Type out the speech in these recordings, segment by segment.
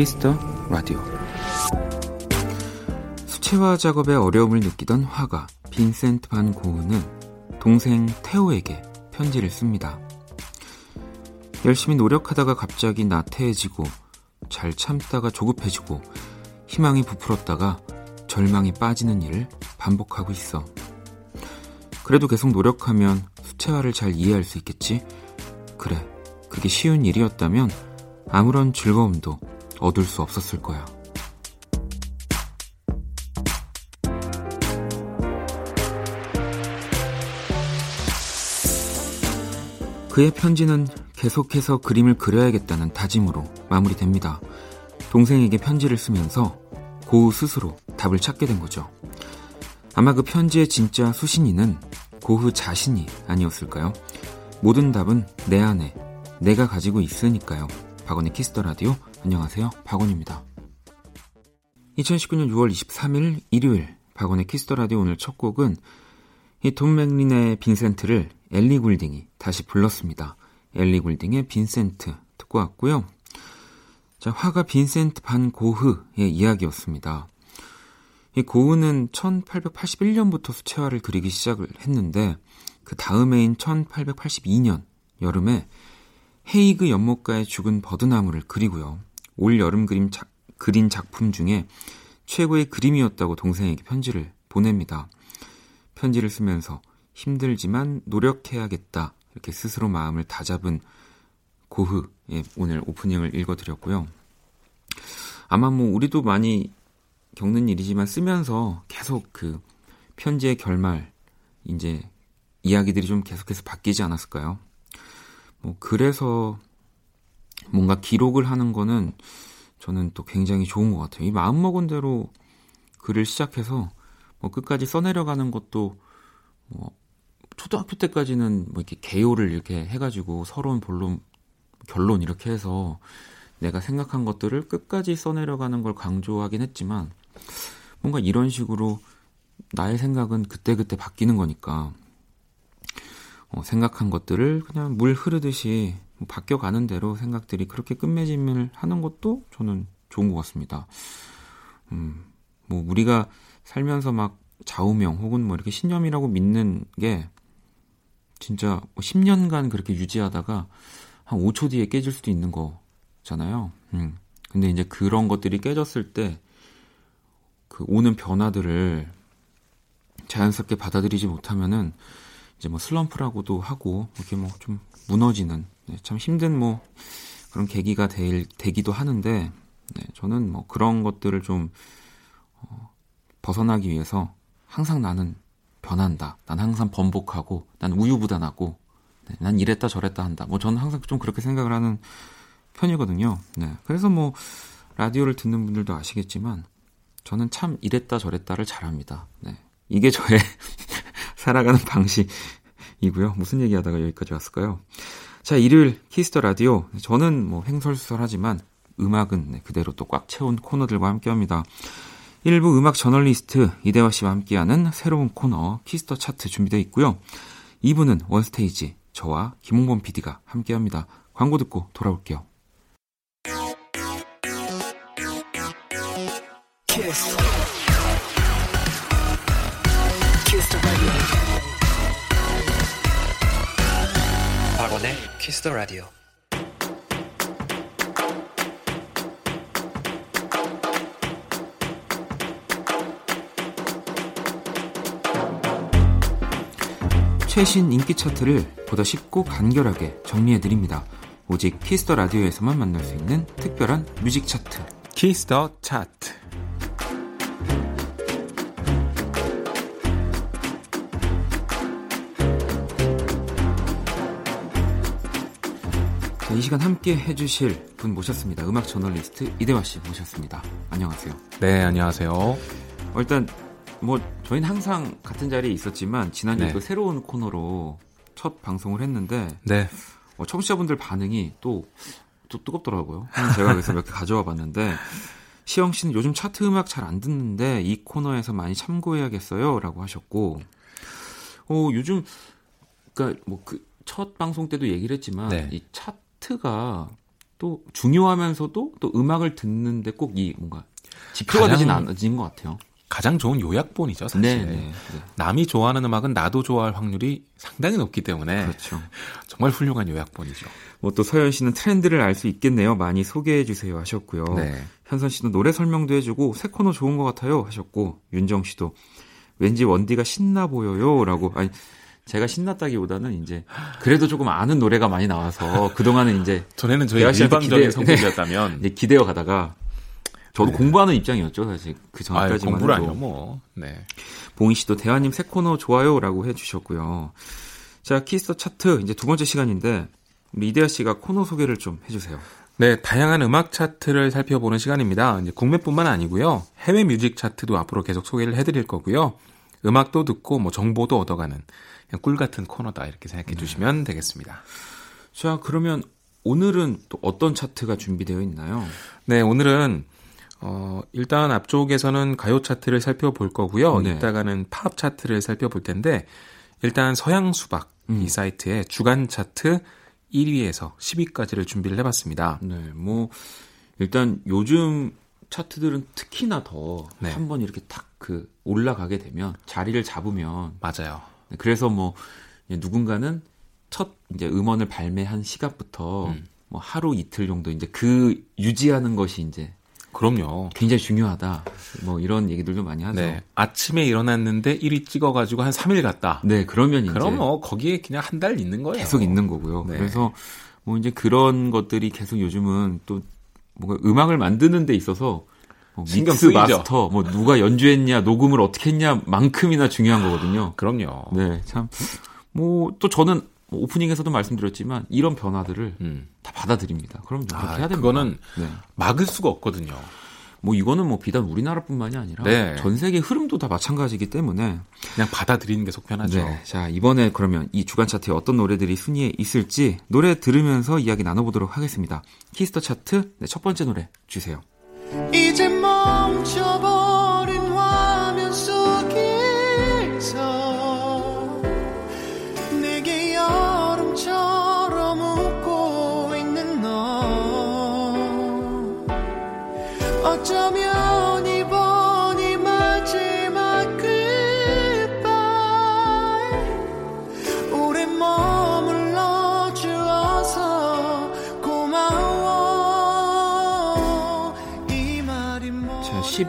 Kiss the Radio 수채화 작업에 어려움을 느끼던 화가 빈센트 반 고흐는 동생 테오에게 편지를 씁니다. 열심히 노력하다가 갑자기 나태해지고 잘 참다가 조급해지고 희망이 부풀었다가 절망에 빠지는 일을 반복하고 있어. 그래도 계속 노력하면 수채화를 잘 이해할 수 있겠지? 그래, 그게 쉬운 일이었다면 아무런 즐거움도 얻을 수 없었을 거야. 그의 편지는 계속해서 그림을 그려야겠다는 다짐으로 마무리됩니다. 동생에게 편지를 쓰면서 고우 스스로 답을 찾게 된 거죠. 아마 그 편지의 진짜 수신이는 고흐 자신이 아니었을까요? 모든 답은 내 안에 내가 가지고 있으니까요. 박원의 Kiss the Radio 안녕하세요. 박원입니다. 2019년 6월 23일 일요일 박원의 Kiss the Radio 오늘 첫 곡은 돈 맥클린의 빈센트를 엘리 굴딩이 다시 불렀습니다. 엘리 굴딩의 빈센트 듣고 왔고요. 자, 화가 빈센트 반 고흐의 이야기였습니다. 이 고흐는 1881년부터 수채화를 그리기 시작을 했는데 그 다음 해인 1882년 여름에 헤이그 연못가에 죽은 버드나무를 그리고요. 올 여름 그림 자, 그린 작품 중에 최고의 그림이었다고 동생에게 편지를 보냅니다. 편지를 쓰면서 힘들지만 노력해야겠다. 이렇게 스스로 마음을 다잡은 고흐의 오늘 오프닝을 읽어드렸고요. 아마 뭐 우리도 많이 겪는 일이지만 쓰면서 계속 그 편지의 결말, 이제 이야기들이 좀 계속해서 바뀌지 않았을까요? 뭐 그래서 뭔가 기록을 하는 거는 저는 또 굉장히 좋은 것 같아요. 이 마음먹은 대로 글을 시작해서 뭐 끝까지 써내려가는 것도 뭐 초등학교 때까지는 뭐 이렇게 개요를 이렇게 해가지고 서론, 본론, 결론 이렇게 해서 내가 생각한 것들을 끝까지 써내려가는 걸 강조하긴 했지만 뭔가 이런 식으로 나의 생각은 그때그때 바뀌는 거니까 어, 생각한 것들을 그냥 물 흐르듯이 뭐 바뀌어가는 대로 생각들이 그렇게 끝맺음을 하는 것도 저는 좋은 것 같습니다. 음, 뭐 우리가 살면서 막 좌우명 혹은 뭐 이렇게 신념이라고 믿는 게 진짜 뭐 10년간 그렇게 유지하다가 한 5초 뒤에 깨질 수도 있는 거잖아요. 음. 근데 이제 그런 것들이 깨졌을 때 그 오는 변화들을 자연스럽게 받아들이지 못하면은 이제 뭐 슬럼프라고도 하고 이렇게 뭐 좀 무너지는 네, 참 힘든 뭐 그런 계기가 될, 되기도 하는데 네, 저는 뭐 그런 것들을 좀 어, 벗어나기 위해서 항상 나는 변한다. 난 항상 번복하고 난 우유부단하고 네, 난 이랬다 저랬다 한다. 뭐 저는 항상 좀 그렇게 생각을 하는 편이거든요. 네. 그래서 뭐 라디오를 듣는 분들도 아시겠지만 저는 참 이랬다 저랬다를 잘합니다. 네. 이게 저의 살아가는 방식이고요. 무슨 얘기하다가 여기까지 왔을까요? 자, 일요일 Kiss the Radio. 저는 뭐 횡설수설하지만 음악은 네, 그대로 또 꽉 채운 코너들과 함께 합니다. 일부 음악 저널리스트 이대화 씨와 함께하는 새로운 코너 Kiss the Chart 준비되어 있고요. 2부는 원스테이지 저와 김홍범 PD가 함께합니다. 광고 듣고 돌아올게요. 키스. Kiss the Radio. 최신 인기 차트를 보다 쉽고 간결하게 정리해 드립니다. 오직 Kiss the Radio에서만 만날 수 있는 특별한 뮤직 차트. Kiss the Chart. 이 시간 함께 해주실 분 모셨습니다. 음악 저널리스트 이대화 씨 모셨습니다. 안녕하세요. 네, 안녕하세요. 어, 일단 뭐 저희는 항상 같은 자리에 있었지만 지난주에 네. 또 새로운 코너로 첫 방송을 했는데 네. 어, 청취자분들 반응이 또, 또 뜨겁더라고요. 제가 그래서 몇 개 가져와 봤는데 시영 씨는 요즘 차트 음악 잘 안 듣는데 이 코너에서 많이 참고해야겠어요라고 하셨고 어, 요즘 그러니까 뭐 그 첫 방송 때도 얘기를 했지만 네. 이 차트 가 또 중요하면서도 또 음악을 듣는데 꼭 이 뭔가 지표가 가장, 되진 않은 것 같아요. 가장 좋은 요약본이죠, 사실. 네, 네, 네. 남이 좋아하는 음악은 나도 좋아할 확률이 상당히 높기 때문에 그렇죠. 정말 훌륭한 요약본이죠. 뭐 또 서현 씨는 트렌드를 알 수 있겠네요. 많이 소개해 주세요 하셨고요. 네. 현선 씨도 노래 설명도 해주고 새 코너 좋은 것 같아요 하셨고 윤정 씨도 왠지 원디가 신나 보여요라고 아니 제가 신났다기보다는 이제 그래도 조금 아는 노래가 많이 나와서 그동안은 이제 전에는 저희 일방적인 성격이었다면 이제 기대어 가다가 저도 네. 공부하는 입장이었죠 사실 그 전까지만 공부를 아니요 뭐. 네. 봉희 씨도 대화님 새 코너 좋아요라고 해주셨고요. 자 Kiss the Chart 이제 두 번째 시간인데 우리 이대화 씨가 코너 소개를 좀 해주세요. 네, 다양한 음악 차트를 살펴보는 시간입니다. 이제 국내뿐만 아니고요. 해외 뮤직 차트도 앞으로 계속 소개를 해드릴 거고요. 음악도 듣고 뭐 정보도 얻어가는 그냥 꿀 같은 코너다 이렇게 생각해 주시면 네. 되겠습니다. 자, 그러면 오늘은 또 어떤 차트가 준비되어 있나요? 네, 오늘은 어, 일단 앞쪽에서는 가요 차트를 살펴볼 거고요. 네. 이따가는 팝 차트를 살펴볼 텐데 일단 서양 수박 음. 이 사이트의 주간 차트 1위에서 10위까지를 준비를 해봤습니다. 네, 뭐 일단 요즘 차트들은 특히나 더 네. 한번 이렇게 탁 그 올라가게 되면 자리를 잡으면 맞아요. 네, 그래서 뭐 누군가는 첫 이제 음원을 발매한 시각부터 음. 뭐 하루 이틀 정도 이제 그 유지하는 것이 이제 그럼요. 굉장히 중요하다. 뭐 이런 얘기들도 많이 하죠. 네. 아침에 일어났는데 1위 찍어가지고 한 3일 갔다. 네, 그러면 이제. 그럼 뭐 거기에 그냥 한 달 있는 거예요. 계속 있는 거고요. 네. 그래서 뭐 이제 그런 것들이 계속 요즘은 또 뭔가 음악을 만드는 데 있어서 뭐 믹스 쓰이죠. 마스터, 뭐 누가 연주했냐, 녹음을 어떻게 했냐만큼이나 중요한 거거든요. 그럼요. 네, 참. 뭐 또 저는 뭐 오프닝에서도 말씀드렸지만 이런 변화들을 음. 다 받아들입니다. 그럼 그렇게 아, 해야 됩니다. 그거는 네. 막을 수가 없거든요. 뭐 이거는 뭐 비단 우리나라뿐만이 아니라 네. 전 세계 흐름도 다 마찬가지이기 때문에 그냥 받아들이는 게 속 편하죠. 네. 자 이번에 그러면 이 주간 차트에 어떤 노래들이 순위에 있을지 노래 들으면서 이야기 나눠보도록 하겠습니다. 키스터 차트 네, 첫 번째 노래 주세요. 이제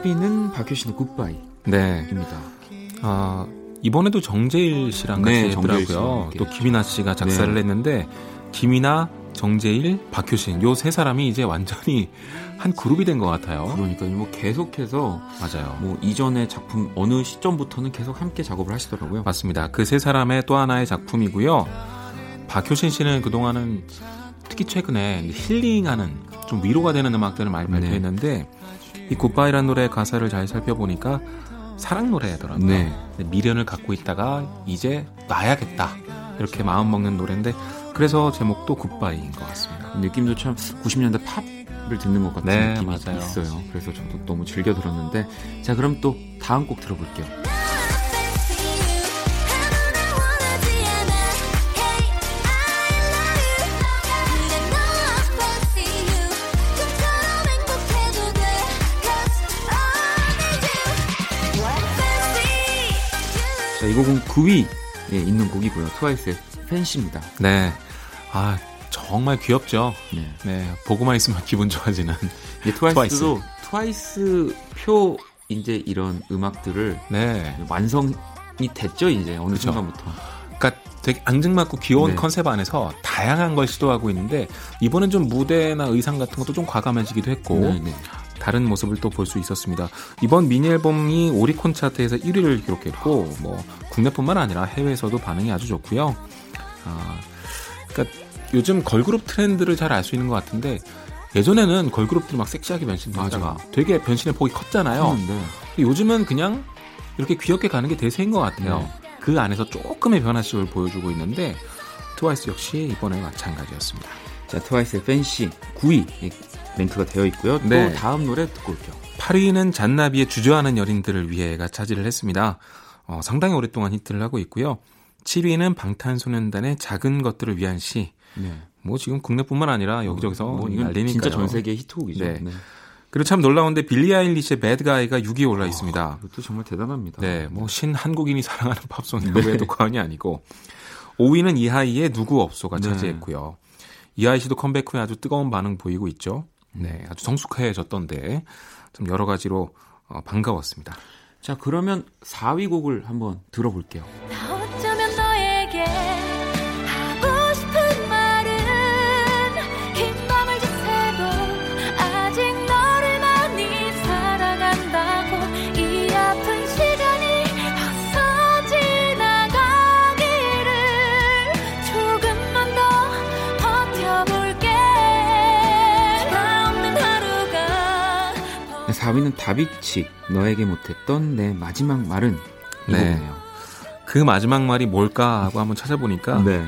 10위는 박효신의 굿바이 네. 입니다. 아, 이번에도 정재일 씨랑 같이 네, 했더라고요. 또 김이나 씨가 작사를 네. 했는데 김이나 정재일, 박효신 요 세 사람이 이제 완전히 한 그룹이 된 것 같아요. 그러니까 뭐 계속해서 맞아요. 뭐 이전의 작품 어느 시점부터는 계속 함께 작업을 하시더라고요. 맞습니다. 그 세 사람의 또 하나의 작품이고요. 박효신 씨는 그동안은 특히 최근에 힐링하는 좀 위로가 되는 음악들을 많이 네. 발표했는데 네. 이 굿바이라는 노래 가사를 잘 살펴보니까 사랑 노래더라고요. 네. 미련을 갖고 있다가 이제 놔야겠다 이렇게 마음 먹는 노래인데 그래서 제목도 굿바이인 것 같습니다. 느낌도 참 90년대 팝을 듣는 것 같은 네, 느낌이 맞아요. 있어요. 그래서 저도 너무 즐겨 들었는데 자 그럼 또 다음 곡 들어볼게요. 자, 이 곡은 9위에 있는 곡이고요. 트와이스의 팬시입니다. 네. 아, 정말 귀엽죠. 네. 네. 보고만 있으면 기분 좋아지는. 이제 트와이스도 트와이스 표 이제 이런 음악들을 네. 완성이 됐죠, 이제 어느 그렇죠. 순간부터. 그러니까 되게 앙증맞고 귀여운 네. 컨셉 안에서 다양한 걸 시도하고 있는데 이번엔 좀 무대나 의상 같은 것도 좀 과감해지기도 했고 네, 네. 다른 모습을 또 볼 수 있었습니다. 이번 미니 앨범이 오리콘 차트에서 1위를 기록했고 뭐 국내뿐만 아니라 해외에서도 반응이 아주 좋고요. 아, 그러니까 요즘 걸그룹 트렌드를 잘 알 수 있는 것 같은데 예전에는 걸그룹들이 막 섹시하게 변신하다가 되게 변신의 폭이 컸잖아요. 음, 네. 요즘은 그냥 이렇게 귀엽게 가는 게 대세인 것 같아요. 네. 그 안에서 조금의 변화식을 보여주고 있는데 트와이스 역시 이번에 마찬가지였습니다. 자, 트와이스의 팬시 9위 멘트가 되어 있고요. 네. 또 다음 노래 듣고 올게요. 8위는 잔나비의 주저하는 여인들을 위해가 차지를 했습니다. 어, 상당히 오랫동안 히트를 하고 있고요. 7위는 방탄소년단의 작은 것들을 위한 시. 네. 뭐 지금 국내뿐만 아니라 여기저기서 뭐 난리니까 진짜 전 세계 히트곡이죠. 네. 네. 그리고 참 놀라운데 빌리 아일리시의 배드가이가 6위에 올라 있습니다. 아, 이것도 정말 대단합니다. 네, 뭐 신 한국인이 사랑하는 팝송이라고 네. 해도 과언이 아니고 5위는 이하이의 누구 없소가 네. 차지했고요. 이하이 씨도 컴백 후에 아주 뜨거운 반응 보이고 있죠. 네, 아주 성숙해졌던데 좀 여러 가지로 어, 반가웠습니다. 자, 그러면 4위 곡을 한번 들어볼게요. 4위는 다비치 너에게 못했던 내 마지막 말은 이거네요. 네. 그 마지막 말이 뭘까 하고 한번 찾아보니까 네.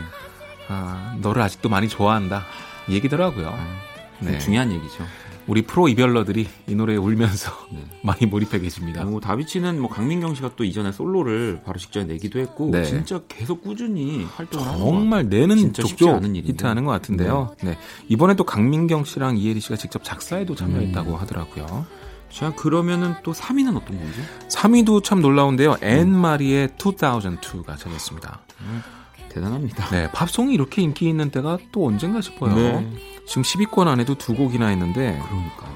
아, 너를 아직도 많이 좋아한다 이 얘기더라고요. 아, 네. 중요한 얘기죠. 우리 프로 이별러들이 이 노래에 울면서 네. 많이 몰입해 계십니다. 뭐 다비치는 뭐 강민경 씨가 또 이전에 솔로를 바로 직전에 내기도 했고 네. 진짜 계속 꾸준히 활동을 정말 내는 족족 히트하는 것 같은데요. 네. 네. 이번에 또 강민경 씨랑 이해리 씨가 직접 작사에도 참여했다고 음. 하더라고요. 자, 그러면은 또 3위는 어떤 곡이죠? 3위도 참 놀라운데요. 앤 마리의 2002가 차지했습니다. 음, 대단합니다. 네, 팝송이 이렇게 인기 있는 때가 또 언젠가 싶어요. 네. 지금 10위권 안에도 두 곡이나 있는데. 그러니까.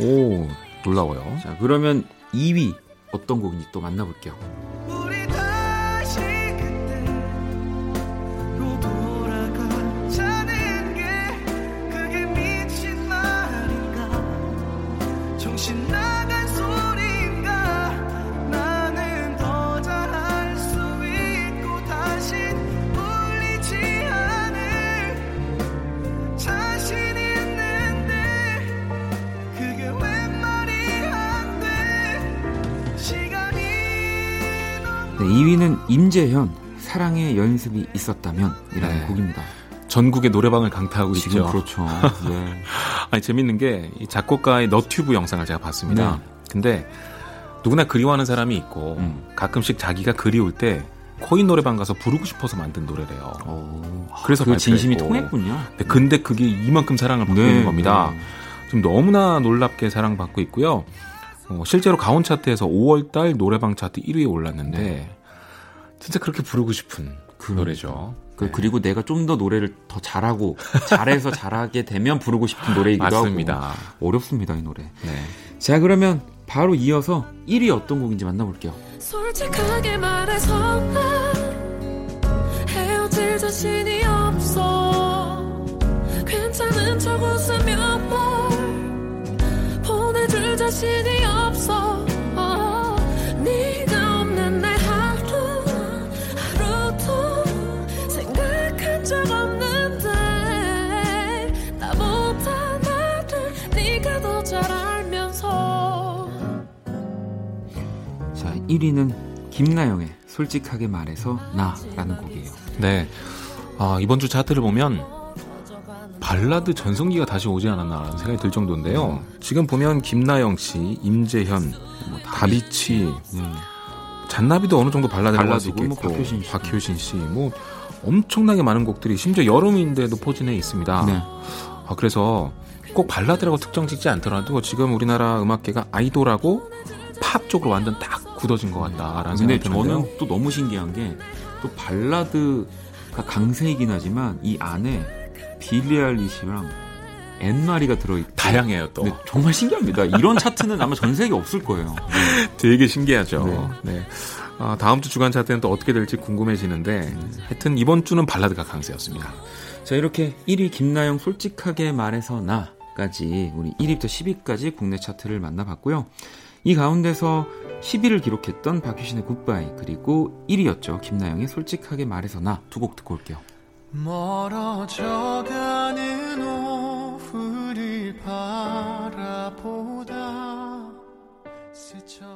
오, 놀라워요. 자, 그러면 2위 어떤 곡인지 또 만나볼게요. 네, 2위는 임재현 사랑의 연습이 있었다면 이라는 네. 곡입니다. 전국의 노래방을 강타하고 지금 있죠. 그렇죠. 네. 아니 재밌는 게이 작곡가의 너튜브 영상을 제가 봤습니다. 네. 근데 누구나 그리워하는 사람이 있고 음. 가끔씩 자기가 그리울 때 코인 노래방 가서 부르고 싶어서 만든 노래래요. 오, 그래서 그 진심이 통했군요. 네, 근데 그게 이만큼 사랑을 받고 네, 있는 겁니다. 네. 지금 너무나 놀랍게 사랑받고 있고요. 어, 실제로 가온 차트에서 5월달 노래방 차트 1위에 올랐는데 네. 진짜 그렇게 부르고 싶은 그 노래죠. 그, 네. 그리고 내가 좀 더 노래를 더 잘하고 잘해서 잘하게 되면 부르고 싶은 노래이기도 맞습니다. 하고 어렵습니다 이 노래. 네. 자 그러면 바로 이어서 1위 어떤 곡인지 만나볼게요. 솔직하게 말해서 헤어질 자신이 없어 괜찮은 척 웃으며 뭘 보내줄 자신이 없어 어, 1위는 김나영의 솔직하게 말해서 나라는 곡이에요 네 아, 이번 주 차트를 보면 발라드 전성기가 다시 오지 않았나라는 생각이 들 정도인데요. 지금 보면 김나영 씨, 임재현, 뭐 다비치, 음. 잔나비도 어느 정도 발라드라고 할수 뭐 있겠고, 뭐 박효신, 씨. 박효신 씨, 뭐 엄청나게 많은 곡들이 심지어 여름인데도 포진해 있습니다. 네. 아, 그래서 꼭 발라드라고 특정 짓지 않더라도 지금 우리나라 음악계가 아이돌하고 팝 쪽으로 완전 딱 굳어진 것 같다라는 드는데요. 저는 또 너무 신기한 게 또 발라드가 강세이긴 하지만 이 안에 빌리 알리시랑 앤마리가 들어있고 다양해요 또 정말 신기합니다 이런 차트는 아마 전 세계에 없을 거예요 네. 되게 신기하죠 네. 네. 아, 다음 주 주간 차트는 또 어떻게 될지 궁금해지는데 네. 하여튼 이번 주는 발라드가 강세였습니다 자 이렇게 1위 김나영 솔직하게 말해서 나까지 우리 1위부터 10위까지 국내 차트를 만나봤고요 이 가운데서 10위를 기록했던 박효신의 굿바이 그리고 1위였죠 김나영의 솔직하게 말해서 나 두 곡 듣고 올게요 멀어져가는 오후를 바라보다 스쳐지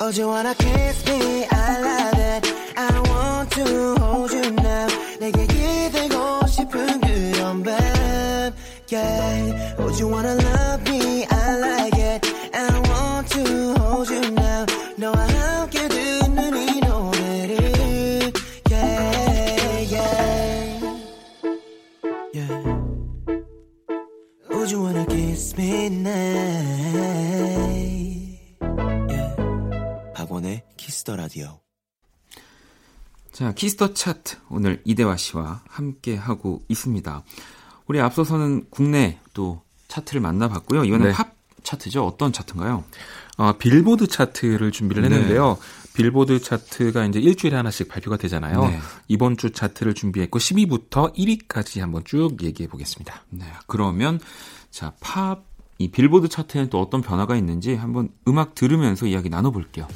Oh, you wanna kiss me? I love it. I want to hold you now. 내게 기대고 싶은 그런 밤. Yeah. Oh, you wanna love 키스터 차트 오늘 이대화 씨와 함께 하고 있습니다. 우리 앞서서는 국내 또 차트를 만나봤고요. 이번엔 네. 팝 차트죠. 어떤 차트인가요? 어, 빌보드 차트를 준비를 했는데요. 네. 빌보드 차트가 이제 일주일에 하나씩 발표가 되잖아요. 네. 이번 주 차트를 준비했고 10위부터 1위까지 한번 쭉 얘기해 보겠습니다. 네. 그러면 자, 팝 이 빌보드 차트에는 또 어떤 변화가 있는지 한번 음악 들으면서 이야기 나눠 볼게요.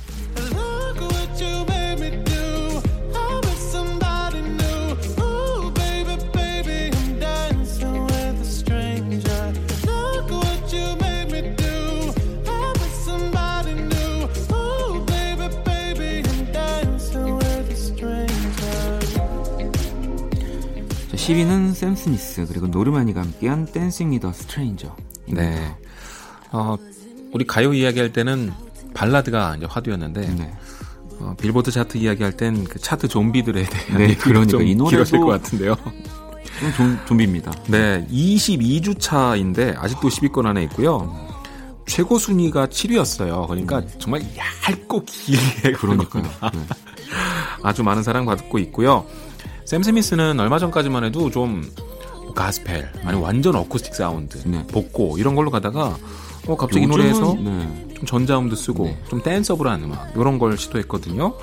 10위는 샘 스미스 그리고 노르마니가 함께한 Dancing with a Stranger. 네. 어, 우리 가요 이야기할 때는 발라드가 이제 화두였는데 네. 어, 빌보드 차트 이야기할 땐 그 차트 좀비들에 대한 네, 그러니까 이 노래도 것 같은데요. 좀 좀 비입니다. 네, 22주 차인데 아직도 10위권 안에 있고요. 최고 순위가 7위였어요. 그러니까 네. 정말 얇고 길게 그러니까요. 네. 아주 많은 사랑 받고 있고요. 샘 스미스는 얼마 전까지만 해도 좀 가스펠 아니 완전 어쿠스틱 사운드 네. 복고 이런 걸로 가다가 어 갑자기 이 노래에서 네. 좀 전자음도 쓰고 네. 좀 danceable한 음악 이런 걸 시도했거든요.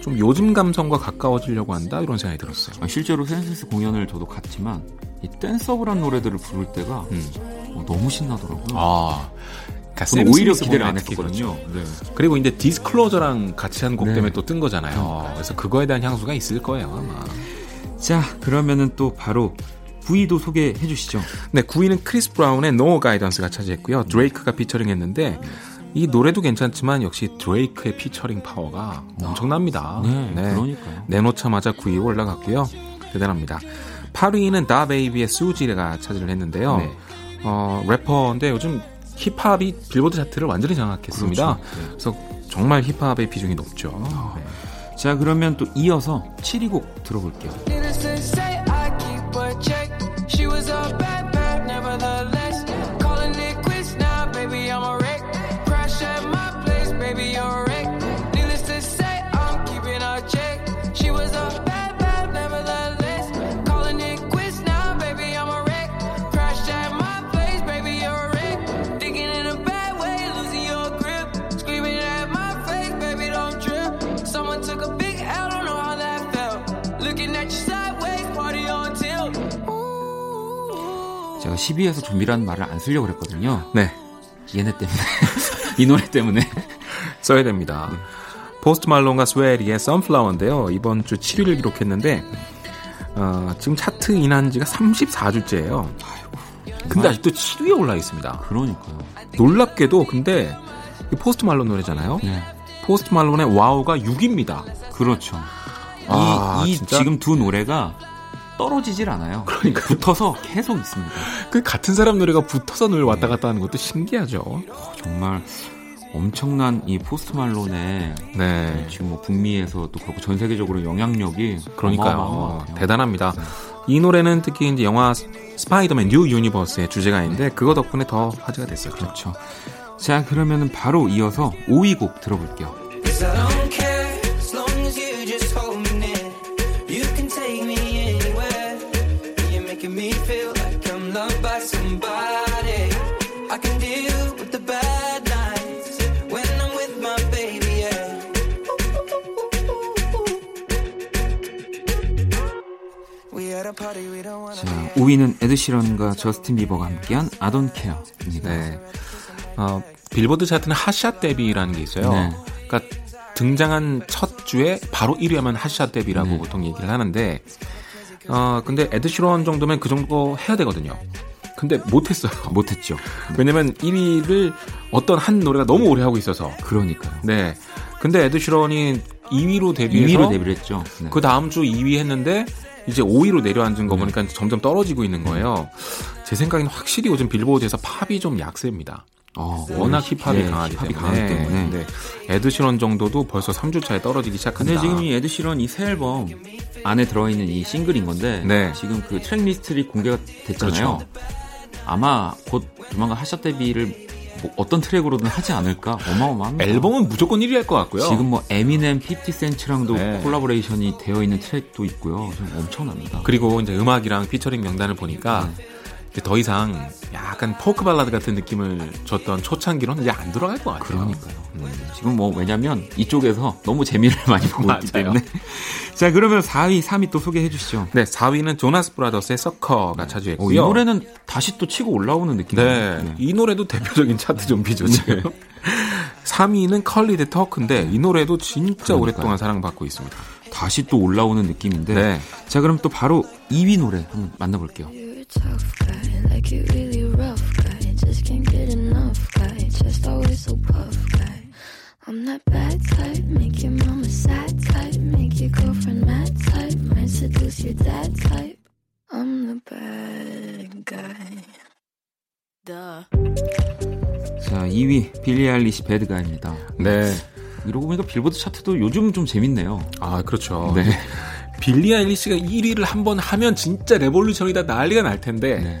좀 요즘 감성과 가까워지려고 한다 이런 생각이 들었어요. 아, 실제로 센세스 공연을 저도 갔지만 이 danceable한 노래들을 부를 때가 음. 어, 너무 신나더라고요. 아. 그러니까 오히려 기대를 안 했거든요. 네. 그리고 이제 디스클로저랑 같이 한 곡 때문에 또 뜬 거잖아요. 그래서 그거에 대한 향수가 있을 거예요, 아마. 자, 그러면은 또 바로 9위도 소개해 주시죠. 네, 9위는 크리스 브라운의 No Guidance가 차지했고요. 드레이크가 피처링 했는데 이 노래도 괜찮지만 역시 드레이크의 피처링 파워가 엄청납니다. 네, 네. 그러니까요. 내놓자마자 9위 올라갔고요. 대단합니다. 8위는 다 베이비의 Suge가 차지를 했는데요. 네. 어, 래퍼인데 요즘 힙합이 빌보드 차트를 완전히 장악했습니다. 그렇죠. 네. 그래서 정말 힙합의 비중이 높죠. 네. 자, 그러면 또 이어서 7위 곡 들어볼게요. 10위에서 좀비라는 말을 안 쓰려고 그랬거든요. 네. 얘네 때문에. 이 노래 때문에. 써야 됩니다. 네. 포스트 말론과 스웨이 리의 Sunflower인데요. 이번 주 7위를 기록했는데, 어, 지금 차트 in한 지가 34주째예요. 근데 아직도 7위에 올라 있습니다. 그러니까요. 놀랍게도 근데 포스트 말론 노래잖아요. 네. 포스트 말론의 Wow가 6위입니다. 그렇죠. 아, 이, 이 지금 두 노래가 떨어지질 않아요. 그러니까 붙어서 계속 있습니다. 그 같은 사람 노래가 붙어서 늘 왔다 갔다 하는 것도 신기하죠. 어, 정말 엄청난 이 포스트 말론의 네. 지금 뭐 북미에서도 그렇고 전 세계적으로 영향력이 그러니까요. 대단합니다. 네. 이 노래는 특히 이제 영화 스파이더맨 뉴 유니버스의 주제가인데 그거 덕분에 더 화제가 됐었죠. 그렇죠. 자, 그러면은 바로 이어서 5위 곡 들어볼게요. 5위는 에드시런과 저스틴 비버가 함께한 I Don't Care입니다. 네. 어, 빌보드 차트는 핫샷 데뷔라는 게 있어요. 네. 그러니까 등장한 첫 주에 바로 1위 하면 핫샷 데뷔라고 네. 보통 얘기를 하는데 어, 근데 에드시런 정도면 그 정도 해야 되거든요. 근데 못했어요. 못했죠. 왜냐면 1위를 어떤 한 노래가 너무 오래 하고 있어서. 그러니까요. 네. 근데 에드시런이 2위로 데뷔해서 2위로 데뷔를 했죠. 네. 그 다음 주 2위 했는데 이제 5위로 내려앉은 거 네. 보니까 점점 떨어지고 있는 거예요. 제 생각에는 확실히 요즘 빌보드에서 팝이 좀 약세입니다. 어, 워낙 힙합이 네, 강하기 힙합이 때문에. 때문에. 네. 에드시런 정도도 벌써 3주 차에 떨어지기 시작한다. 근데 지금 이 에드시런 이 새 앨범 안에 들어있는 이 싱글인 건데 네. 지금 그 트랙 리스트들이 공개가 됐잖아요. 그렇죠. 아마 곧 조만간 하샷 데뷔를 뭐 어떤 트랙으로든 하지 않을까 어마어마합니다. 앨범은 무조건 1위 할 것 같고요. 지금 뭐 에미넴, 50센트랑도 네. collaboration이 되어 있는 트랙도 있고요. 좀 엄청납니다. 그리고 이제 음악이랑 피처링 명단을 보니까 네. 더 이상 약간 포크 발라드 같은 느낌을 줬던 초창기로는 이제 안 들어갈 것 같아요. 그러니까요. 음. 지금 뭐 왜냐면 이쪽에서 너무 재미를 많이 보고 있기 때문에. 자 그러면 4위, 3위 또 소개해 주시죠. 네, 4위는 조나스 브라더스의 서커가 네. 차지했고요. 어, 이 노래는 다시 또 치고 올라오는 느낌이에요. 네, 네. 이 노래도 대표적인 차트 좀비죠 지금. 3위는 칼리드 Talk인데 이 노래도 진짜 그러니까요. 오랫동안 사랑받고 있습니다. 다시 또 올라오는 느낌인데. 네. 자 그럼 또 바로 2위 노래 한번 만나볼게요. That bad type, make your mama sad type, make your girlfriend mad type, might seduce your dad type. I'm the bad guy. Duh. 자, 2위 빌리 아일리시 배드가입니다. 네. 이러고 보니까 빌보드 차트도 요즘 좀 재밌네요. 아, 그렇죠. 네. 빌리 아일리시가 1위를 한번 하면 진짜 revolution이다 난리가 날 텐데 네.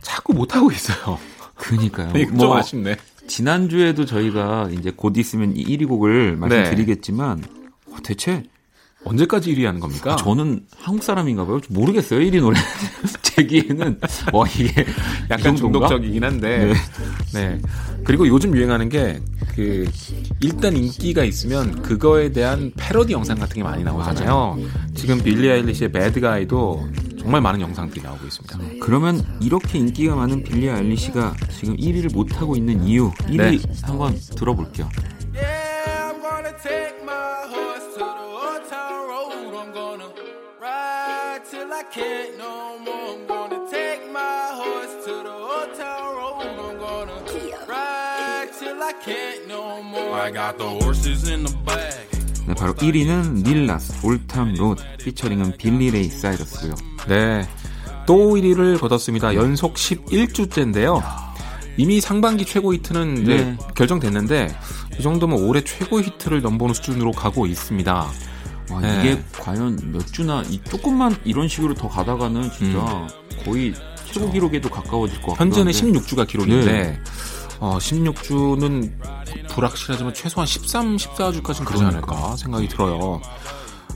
자꾸 못 하고 있어요. 그니까요. 뭐, 좀 아쉽네. 지난주에도 저희가 이제 곧 있으면 1위 곡을 말씀드리겠지만 네. 어, 대체 언제까지 1위 하는 겁니까? 아, 저는 한국 사람인가 봐요. 모르겠어요. 1위 노래. 제 귀에는 뭐 이게 약간 중독적이긴 한데. 네. 네. 그리고 요즘 유행하는 게 그 일단 인기가 있으면 그거에 대한 패러디 영상 같은 게 많이 나오잖아요. 지금 빌리 아일리시의 배드 가이도 정말 많은 영상들이 나오고 있습니다. 네. 그러면 이렇게 인기가 많은 빌리 아일리시가 지금 1위를 못 하고 있는 이유 1위 네. 한번 들어볼게요. can't no more. I'm gonna take my 네, 바로 1위는 릴 나스 Old Town Road featuring은 빌리 레이 사이러스고요. 네. 또 1위를 거뒀습니다. 연속 11주째인데요. 이미 상반기 최고 히트는 네. 결정됐는데 이 정도면 올해 최고 히트를 넘보는 수준으로 가고 있습니다. 와, 네. 이게 과연 몇 주나 이 조금만 이런 식으로 더 가다가는 진짜 음. 거의 최고 기록에도 가까워질 것 같아요. 현재는 16주가 기록인데 네. 어, 16주는 불확실하지만 최소한 13, 14주까지는 그러지 않을까 생각이 들어요.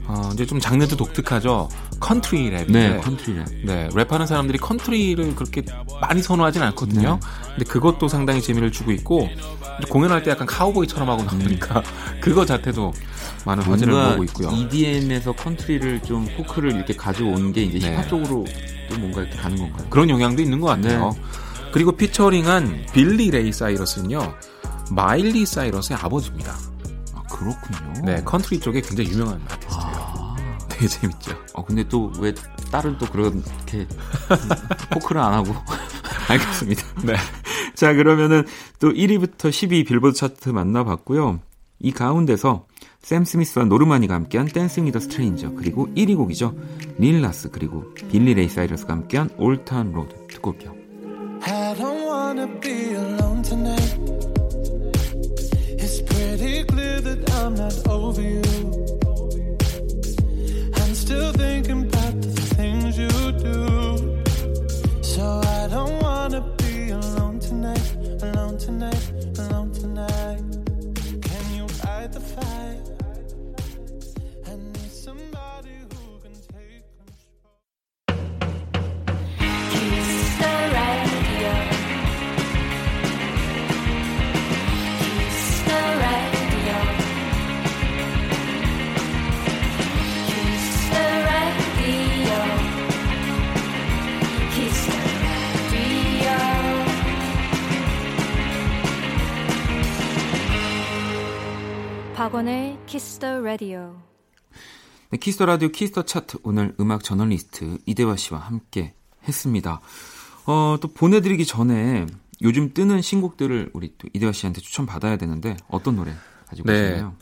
어, 이제 좀 장르도 독특하죠. 컨트리 랩인데. 네, 컨트리 랩. 네, 랩하는 사람들이 컨트리를 그렇게 많이 선호하진 않거든요. 네. 근데 그것도 상당히 재미를 주고 있고 공연할 때 약간 카우보이처럼 하고 나오니까 음. 그거 자체도 많은 화제를 모으고 있고요. EDM에서 컨트리를 좀 포크를 이렇게 가지고 온 게 이제 네. 힙합 쪽으로 또 뭔가 이렇게 가는 건가요? 그런 영향도 있는 것 같아요. 네. 그리고 featuring한 빌리 레이 사이러스는요. 마일리 사이러스의 아버지입니다. 아, 그렇군요. 네, 컨트리 쪽에 굉장히 유명한 아티스트예요. 아... 되게 재밌죠. 어, 근데 또 왜 딸은 또 그렇게 포크를 안 하고 알겠습니다. 네. 자, 그러면은 또 1위부터 10위 빌보드 차트 만나봤고요. 이 가운데서 샘 스미스와 노르마니가 함께한 Dancing with a Stranger 그리고 1위 곡이죠. 릴라스 그리고 빌리 레이 사이러스가 함께한 올타운 로드 듣고 올게요. I don't wanna be alone tonight. It's pretty clear that I'm not over you. I'm still thinking 박원의 Kiss the Radio. 네, Kiss the Radio Kiss the 차트 오늘 음악 저널리스트 이대화 씨와 함께 했습니다. 어, 또 보내드리기 전에 요즘 뜨는 신곡들을 우리 또 이대화 씨한테 추천 받아야 되는데 어떤 노래 가지고 네. 계시나요?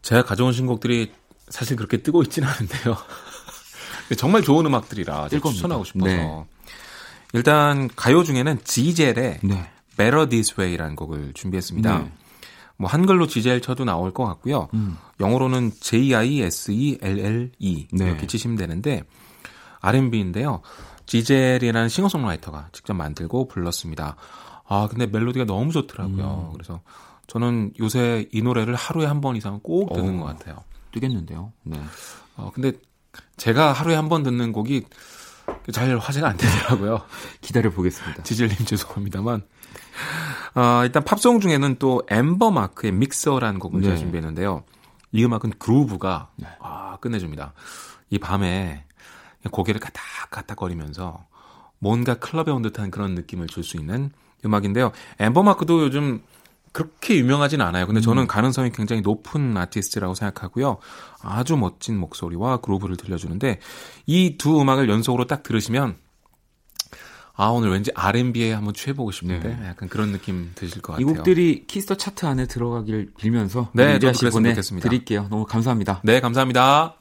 제가 가져온 신곡들이 사실 그렇게 뜨고 있지는 않은데요. 정말 좋은 음악들이라 제가 추천하고 싶어서 네. 일단 가요 중에는 지젤의 네. Better This Way라는 곡을 준비했습니다. 네. 뭐 한글로 지젤 쳐도 나올 것 같고요. 음. 영어로는 J I S E L L E 네. 이렇게 치시면 되는데 R&B인데요. 지젤이라는 싱어송라이터가 직접 만들고 불렀습니다. 아 근데 멜로디가 너무 좋더라고요. 음. 그래서 저는 요새 이 노래를 하루에 한 번 이상 꼭 듣는 어, 것 같아요. 뜨겠는데요. 네. 어 근데 제가 하루에 한 번 듣는 곡이 잘 화제가 안 되더라고요. 기다려 보겠습니다. 지젤님 죄송합니다만. 어, 일단 팝송 중에는 또 엠버 마크의 Mixer라는 곡을 네. 제가 준비했는데요. 이 음악은 groove가 네. 아, 끝내줍니다. 이 밤에 고개를 까딱까딱거리면서 뭔가 클럽에 온 듯한 그런 느낌을 줄 수 있는 음악인데요. 엠버 마크도 요즘 그렇게 유명하진 않아요. 근데 저는 음. 가능성이 굉장히 높은 아티스트라고 생각하고요. 아주 멋진 목소리와 groove를 들려주는데 이 두 음악을 연속으로 딱 들으시면 아 오늘 왠지 R&B에 한번 취해보고 싶은데 네. 약간 그런 느낌 드실 것 같아요. 이 곡들이 Kiss the 차트 안에 들어가길 빌면서 네, 저도 그랬으면 좋겠습니다. 드릴게요. 너무 감사합니다. 네, 감사합니다.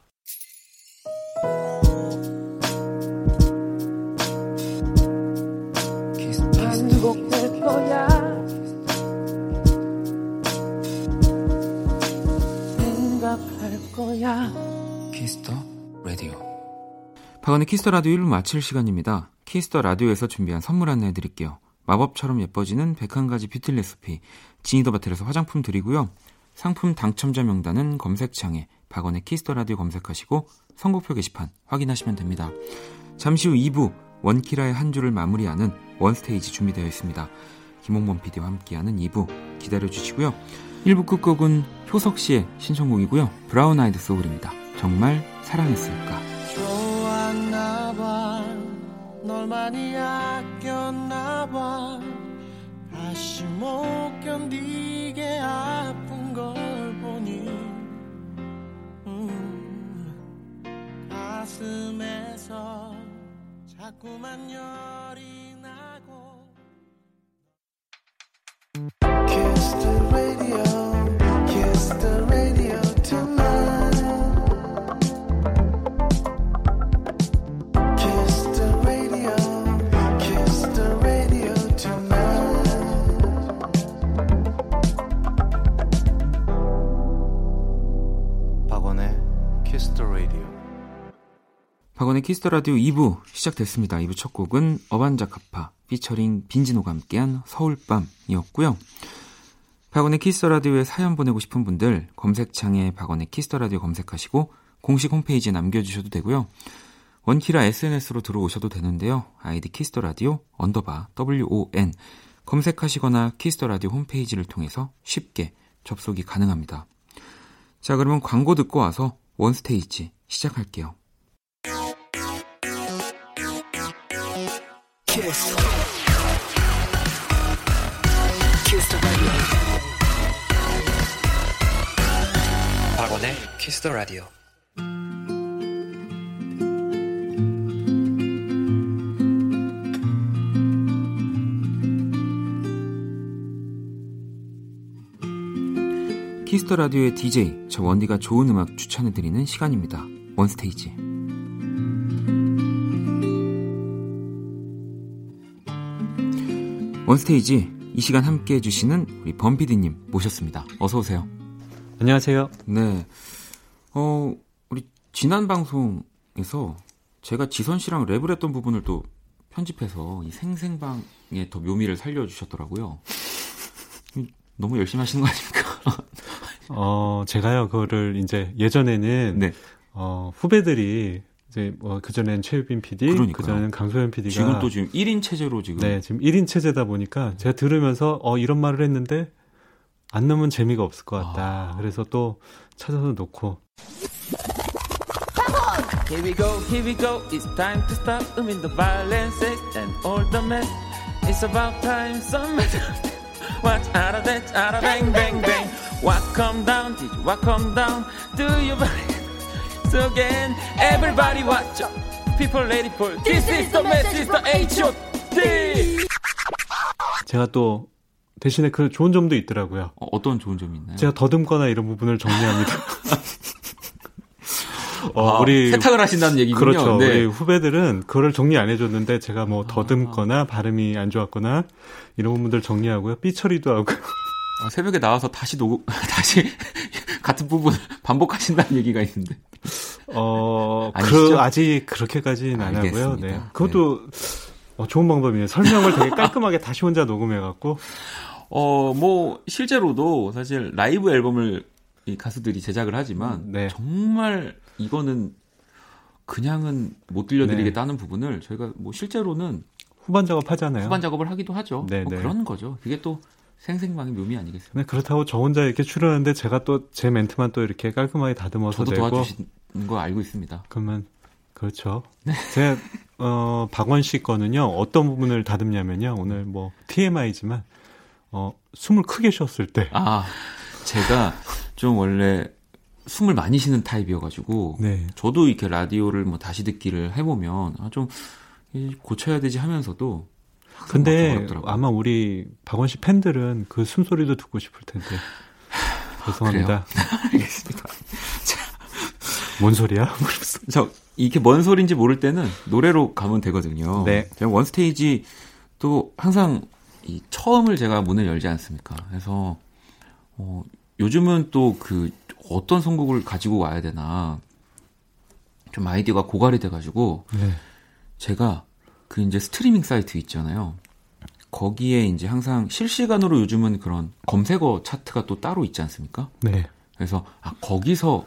거야. Kiss the Radio. 박원의 Kiss the Radio 1부 마칠 시간입니다. Kiss the Radio에서 준비한 선물 안내해 드릴게요. 마법처럼 예뻐지는 101가지 뷰티 레시피 Genie the Bottle에서 화장품 드리고요. 상품 당첨자 명단은 검색창에 박원의 Kiss the Radio 검색하시고 선곡표 게시판 확인하시면 됩니다. 잠시 후 2부 원키라의 한 주를 마무리하는 One Stage 준비되어 있습니다. 김홍범 PD와 함께하는 2부 기다려주시고요. 1부 끝곡은 효석 씨의 신청곡이고요. 브라운 아이드 소울입니다. 정말 사랑했을까? 많이 아꼈나봐. 다시 못 견디게 아픈 걸 보니 음, 가슴에서 자꾸만 열이 박원의 Kiss the Radio 2부 시작됐습니다. 2부 첫 곡은 어반자카파 피처링 빈지노가 함께한 서울밤이었고요. 박원의 Kiss the Radio에 사연 보내고 싶은 분들 검색창에 박원의 Kiss the Radio 검색하시고 공식 홈페이지에 남겨주셔도 되고요. 원키라 SNS로 들어오셔도 되는데요. 아이디 Kiss the Radio underbar WON 검색하시거나 Kiss the Radio 홈페이지를 통해서 쉽게 접속이 가능합니다. 자, 그러면 광고 듣고 와서 원스테이지 시작할게요. 키스. 키스 박원의 키스 더 라디오. Kiss the Radio의 DJ 저 원디가 좋은 음악 추천해 드리는 시간입니다. One Stage. One Stage 이 시간 함께 해주시는 우리 범피디님 모셨습니다. 어서 오세요. 안녕하세요. 네. 어, 우리 지난 방송에서 제가 지선 씨랑 랩을 했던 부분을 또 편집해서 이 생생방에 더 묘미를 살려주셨더라고요. 너무 열심히 하시는 거 아닙니까? 어, 제가요, 그거를 이제 예전에는 네. 어, 후배들이 이제 뭐 그전엔 최유빈 PD, 그전에는 강소연 PD가 지금 또 지금 1인 체제로 지금 네, 지금 1인 체제다 보니까 제가 들으면서 어 이런 말을 했는데 안 넣으면 재미가 없을 것 같다. 아. 그래서 또 찾아서 놓고 Here we go, here we go. It's time to stop. I mean the violence and all the mess. It's about time some Watch out of that, out of bang, bang, bang. What come down? Did you what come down? Do you again. Everybody watch out. People ready for this is the message, the H.O.T. 제가 또 대신에 그 좋은 점도 있더라고요. 어, 떤 좋은 점이 있나요? 제가 더듬거나 이런 부분을 정리합니다. 어, 아, 우리 세탁을 하신다는 얘기군요. 그렇죠. 네. 우리 후배들은 그거를 정리 안 해줬는데 제가 뭐 더듬거나 발음이 안 좋았거나 이런 부분들 정리하고요. 삐처리도 하고. 아, 새벽에 나와서 다시 녹음, 다시 같은 부분 반복하신다는 얘기가 있는데. 어, 그, 아직 그렇게까지는 안 하고요. 네. 그것도, 네. 어, 좋은 방법이네요. 설명을 되게 깔끔하게 다시 혼자 녹음해갖고. 어, 뭐, 실제로도 사실 라이브 앨범을 이 가수들이 제작을 하지만, 네. 정말 이거는 그냥은 못 들려드리겠다는 네. 부분을 저희가 뭐 실제로는 후반 작업 하잖아요. 후반 작업을 하기도 하죠. 네, 뭐 네. 그런 거죠. 그게 또 생생방의 묘미 아니겠습니까? 네, 그렇다고 저 혼자 이렇게 출연하는데 제가 또 제 멘트만 또 이렇게 깔끔하게 다듬어서 저도 되고 도와주신 거 알고 있습니다. 그러면 그렇죠. 네. 제가 어 박원 씨 거는요 어떤 부분을 다듬냐면요 오늘 뭐 TMI지만 어 숨을 크게 쉬었을 때. 아 제가 좀 원래 숨을 많이 쉬는 타입이어가지고 네. 저도 이렇게 라디오를 뭐 다시 듣기를 해보면 아, 좀 고쳐야 되지 하면서도 근데 아마 우리 박원 씨 팬들은 그 숨소리도 듣고 싶을 텐데 죄송합니다. 알겠습니다. 뭔 소리야? 저 이게 뭔 소리인지 모를 때는 노래로 가면 되거든요. 네. 제가 원 스테이지 또 항상 이 처음을 제가 문을 열지 않습니까? 그래서 어, 요즘은 또 그 어떤 선곡을 가지고 와야 되나 좀 아이디어가 고갈이 돼가지고 네. 제가 그 이제 스트리밍 사이트 있잖아요. 거기에 이제 항상 실시간으로 요즘은 그런 검색어 차트가 또 따로 있지 않습니까? 네. 그래서 아 거기서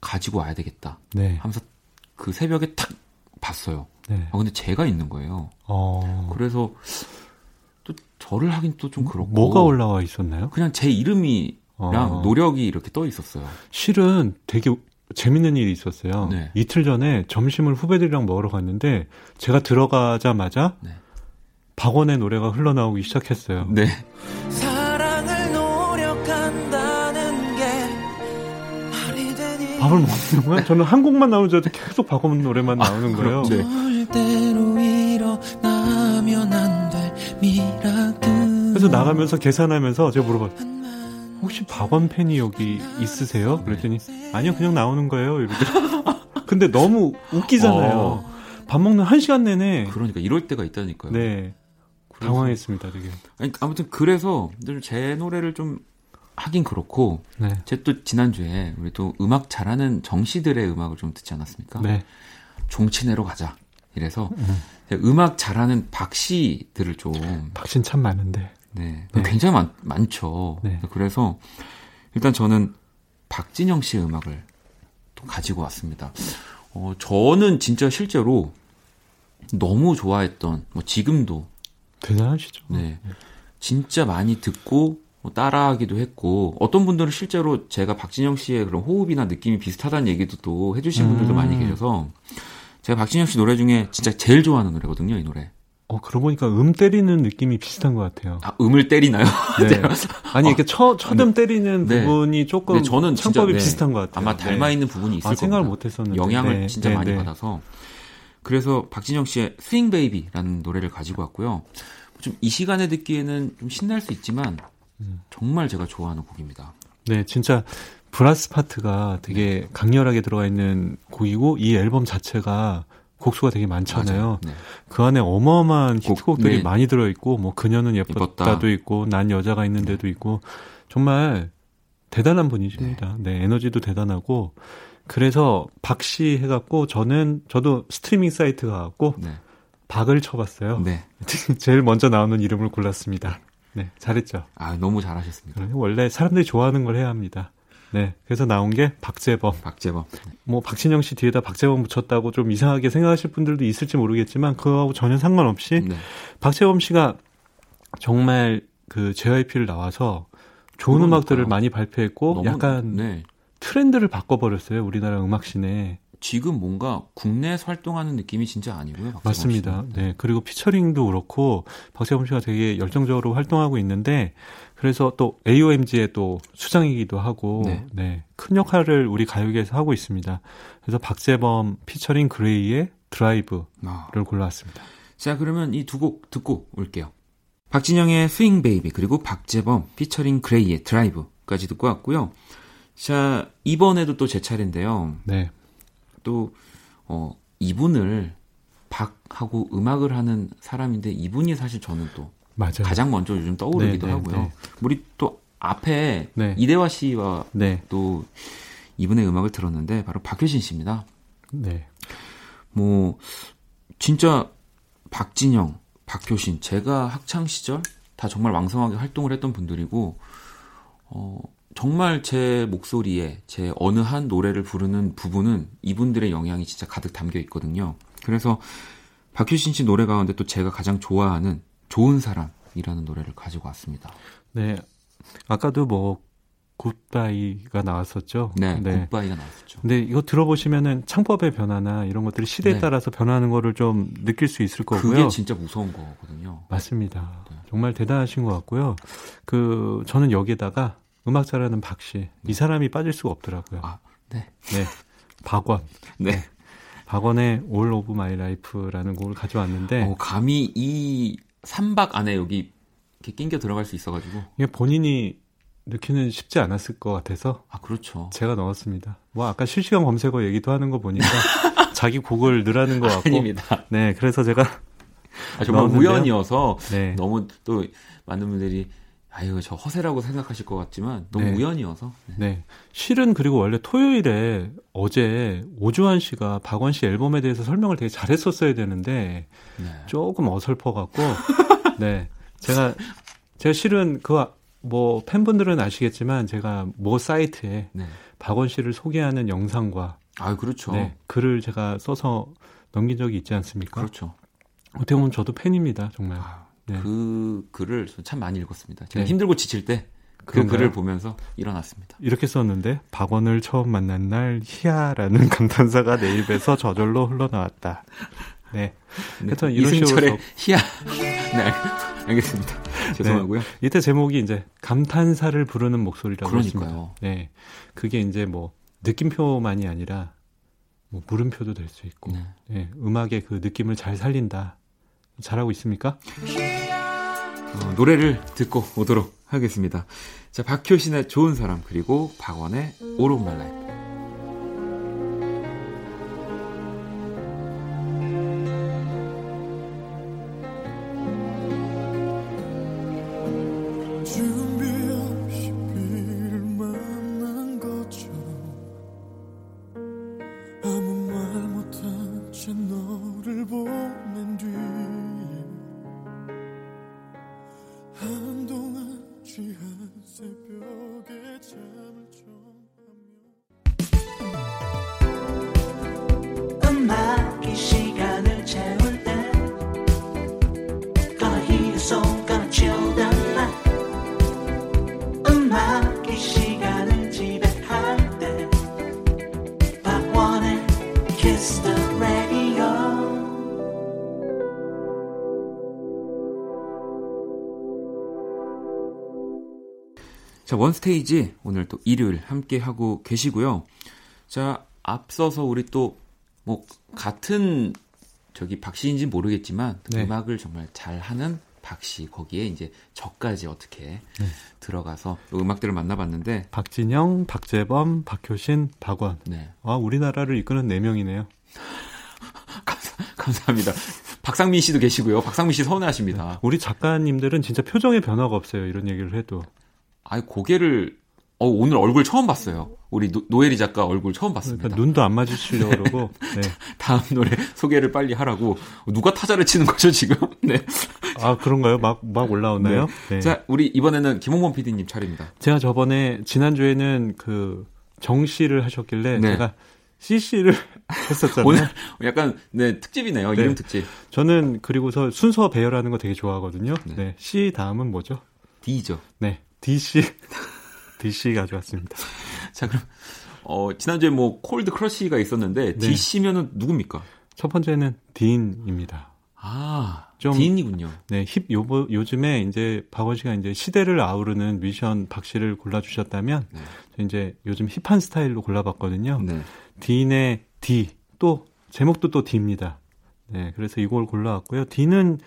가지고 와야 되겠다. 네. 하면서 그 새벽에 탁 봤어요. 네. 아 근데 제가 있는 거예요. 어. 그래서 또 저를 하긴 또 좀 그렇고. 뭐가 올라와 있었나요? 그냥 제 이름이 랑 어. 노력이 이렇게 떠 있었어요. 실은 되게 재밌는 일이 있었어요. 네. 이틀 전에 점심을 후배들이랑 먹으러 갔는데 제가 들어가자마자 네. 박원의 노래가 흘러나오기 시작했어요. 네. 밥을 먹는 거야? 저는 한국만 나오는 줄 알았는데 계속 박원 노래만 아, 나오는 거예요. 네. 그래서 나가면서 계산하면서 제가 물어봤어요. 혹시 박원 팬이 여기 있으세요? 그랬더니 아니요 그냥 나오는 거예요 이러더라고요. 근데 너무 웃기잖아요. 어. 밥 먹는 한 시간 내내. 그러니까 이럴 때가 있다니까요. 네. 그래서, 당황했습니다, 되게. 아니, 아무튼 그래서 제 노래를 좀 하긴 그렇고, 네. 제또 지난주에 우리 또 음악 잘하는 정씨들의 음악을 좀 듣지 않았습니까? 네. 종친회로 가자. 이래서 음. 악 잘하는 박씨들을 좀. 박씨는 참 많은데. 네. 네. 굉장히 많, 많죠. 네. 그래서 일단 저는 박진영 씨의 음악을 또 가지고 왔습니다. 어, 저는 진짜 실제로 너무 좋아했던, 뭐 지금도. 대단하시죠. 네. 진짜 많이 듣고 뭐 따라하기도 했고, 어떤 분들은 실제로 제가 박진영 씨의 그런 호흡이나 느낌이 비슷하다는 얘기도 또 해주신 분들도 음. 많이 계셔서, 제가 박진영 씨 노래 중에 진짜 제일 좋아하는 노래거든요, 이 노래. 어, 그러고 보니까 음 때리는 느낌이 비슷한 것 같아요. 아, 음을 때리나요? 네. 아니, 이렇게 쳐, 쳐듬 때리는 네. 부분이 조금 네, 저는 창법이 네. 비슷한 것 같아요. 아마 닮아 있는 부분이 있을 아, 생각을 못 했었는데. 영향을 네. 진짜 네, 많이 받아서. 그래서 박진영 씨의 스윙 베이비라는 노래를 가지고 왔고요. 좀 이 시간에 듣기에는 좀 신날 수 있지만 음. 정말 제가 좋아하는 곡입니다. 네, 진짜 브라스 파트가 되게 강렬하게 들어가 있는 곡이고 이 앨범 자체가 곡수가 되게 많잖아요. 네. 그 안에 어마어마한 히트곡들이 네. 많이 들어있고, 뭐, 그녀는 예뻤다도 예뻤다. 있고, 난 여자가 있는 데도 있고, 정말 대단한 분이십니다. 네. 네, 에너지도 대단하고, 그래서 박씨 해갖고, 저는, 저도 스트리밍 사이트 가갖고, 네. 박을 쳐봤어요. 네. 제일 먼저 나오는 이름을 골랐습니다. 네, 잘했죠. 아, 너무 잘하셨습니다. 원래 사람들이 좋아하는 걸 해야 합니다. 네. 그래서 나온 게 박재범. 박재범. 뭐 박진영 씨 뒤에다 박재범 붙였다고 좀 이상하게 생각하실 분들도 있을지 모르겠지만 그거하고 전혀 상관없이 네. 박재범 씨가 정말 그 JYP를 나와서 좋은 그러니까요. 음악들을 많이 발표했고 약간 네. 트렌드를 바꿔버렸어요. 우리나라 음악 씬에. 지금 뭔가 국내에서 활동하는 느낌이 진짜 아니고요. 맞습니다. 네. 네. 그리고 피처링도 그렇고 박재범 씨가 되게 열정적으로 활동하고 있는데 그래서 또 AOMG의 또 수장이기도 하고 네. 네. 큰 역할을 우리 가요계에서 하고 있습니다. 그래서 박재범 피처링 그레이의 Drive를 아. 골라왔습니다. 자, 그러면 이 두 곡 듣고 올게요. 박진영의 Swing Baby 그리고 박재범 피처링 그레이의 Drive까지 듣고 왔고요. 자, 이번에도 또 제 차례인데요. 네. 또 어, 이분을 박하고 음악을 하는 사람인데 이분이 사실 저는 또 맞아요. 가장 먼저 요즘 떠오르기도 네, 네, 하고요. 네. 우리 또 앞에 네. 이대화 씨와 네. 또 이분의 음악을 들었는데 바로 박효신 씨입니다. 네. 뭐 진짜 박진영 박효신, 제가 학창 시절 다 정말 왕성하게 활동을 했던 분들이고, 어, 정말 제 목소리에 제 어느 한 노래를 부르는 부분은 이분들의 영향이 진짜 가득 담겨 있거든요. 그래서 박효신 씨 노래 가운데 또 제가 가장 좋아하는 좋은 사람이라는 노래를 가지고 왔습니다. 네. 아까도 뭐 굿바이가 나왔었죠. 네, 네. 굿바이가 나왔었죠. 근데 이거 들어보시면은 창법의 변화나 이런 것들이 시대에 네. 따라서 변하는 거를 좀 느낄 수 있을 거고요. 그게 진짜 무서운 거거든요. 맞습니다. 네. 정말 대단하신 것 같고요. 그 저는 여기에다가 음악 잘하는 박씨 네. 이 사람이 빠질 수가 없더라고요. 아, 네. 네. 박원. 네. 박원의 All of My Life라는 곡을 가져왔는데 어, 감히 이 3박 안에 여기 이렇게 낑겨 들어갈 수 있어가지고 이게 본인이 넣기는 쉽지 않았을 것 같아서 아 그렇죠. 제가 넣었습니다. 뭐 아까 실시간 검색어 얘기도 하는 거 보니까 자기 곡을 넣으라는 것 같고 아닙니다. 네, 그래서 제가 아, 정말 넣었는데요. 우연이어서 네. 너무 또 많은 분들이 아유 저 허세라고 생각하실 것 같지만 너무 네. 우연이어서 네. 네. 실은 그리고 원래 토요일에 어제 오주환 씨가 박원 씨 앨범에 대해서 설명을 되게 잘했었어야 되는데 네. 조금 어설퍼 갖고 네 제가 제가 실은 그 뭐 팬분들은 아시겠지만 제가 모 사이트에 네. 박원 씨를 소개하는 영상과 아 그렇죠 네, 글을 제가 써서 넘긴 적이 있지 않습니까? 그렇죠. 어떻게 보면 저도 팬입니다 정말. 아. 네. 그 글을 참 많이 읽었습니다. 제가 네. 힘들고 지칠 때 그 글을 보면서 일어났습니다. 이렇게 썼는데 박원을 처음 만난 날 희야라는 감탄사가 내 입에서 저절로 흘러나왔다. 네. 네. 하여튼 이런 식으로 희야. 네, 알겠습니다. 죄송하고요. 네. 이때 제목이 이제 감탄사를 부르는 목소리라고 그러니까요. 했습니다. 네. 그게 이제 뭐 느낌표만이 아니라 뭐 물음표도 될 수 있고 네. 네. 음악의 그 느낌을 잘 살린다. 잘하고 있습니까? 어, 노래를 듣고 오도록 하겠습니다. 자, 박효신의 좋은 사람 그리고 박원의 오롯말라이 스테이지 오늘 또 일요일 함께 하고 계시고요. 자, 앞서서 우리 또 뭐 같은 저기 박씨인지 모르겠지만 네. 음악을 정말 잘하는 박씨 거기에 이제 저까지 어떻게 네. 들어가서 음악들을 만나봤는데 박진영, 박재범, 박효신, 박원. 네. 아 우리나라를 이끄는 네 명이네요. 감사, 감사합니다. 박상민 씨도 계시고요. 박상민 씨 서운해하십니다. 네. 우리 작가님들은 진짜 표정에 변화가 없어요. 이런 얘기를 해도. 아이 고개를 어, 오늘 얼굴 처음 봤어요. 우리 노, 에리 작가 얼굴 처음 봤습니다. 그러니까 눈도 안 마주치려고 그러고. 네. 다음 노래 소개를 빨리 하라고. 누가 타자를 치는 거죠, 지금? 네. 아, 그런가요? 막, 막 올라오나요? 네. 네. 자, 우리 이번에는 김홍범 PD님 차례입니다. 제가 저번에, 지난주에는 그, 정 씨를 하셨길래 네. 제가 C씨를 했었잖아요. 오늘 약간, 네, 특집이네요. 네. 이름 특집. 저는 그리고서 순서 배열하는 거 되게 좋아하거든요. 네. 네. C 다음은 뭐죠? D죠. 네. DC. DC 가져왔습니다. 자, 그럼, 어, 지난주에 뭐, 콜드 크러쉬가 있었는데, 네. DC면은 누굽니까? 첫 번째는 딘입니다. 아, 좀, 딘이군요. 네, 힙, 요, 요즘에 이제 박원 씨가 이제 시대를 아우르는 뮤지션 박 씨를 골라 주셨다면, 네. 저 이제 요즘 힙한 스타일로 골라 봤거든요. 네. 딘의 D, 또, 제목도 또 D입니다. 네, 그래서 이걸 골라왔고요. D는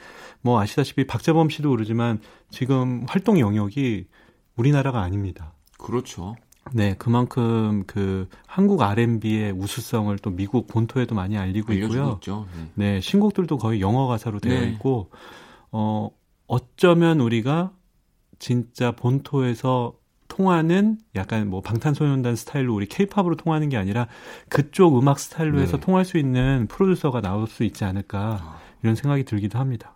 뭐 아시다시피 박재범 씨도 그러지만 지금 활동 영역이 우리나라가 아닙니다. 그렇죠. 네, 그만큼 그 한국 R&B의 우수성을 또 미국 본토에도 많이 알리고 있고요. 있죠. 네. 네. 신곡들도 거의 영어 가사로 되어 네. 있고 어 어쩌면 우리가 진짜 본토에서 통하는 약간 뭐 방탄소년단 스타일로 우리 케이팝으로 통하는 게 아니라 그쪽 음악 스타일로 해서 네. 통할 수 있는 프로듀서가 나올 수 있지 않을까 아. 이런 생각이 들기도 합니다.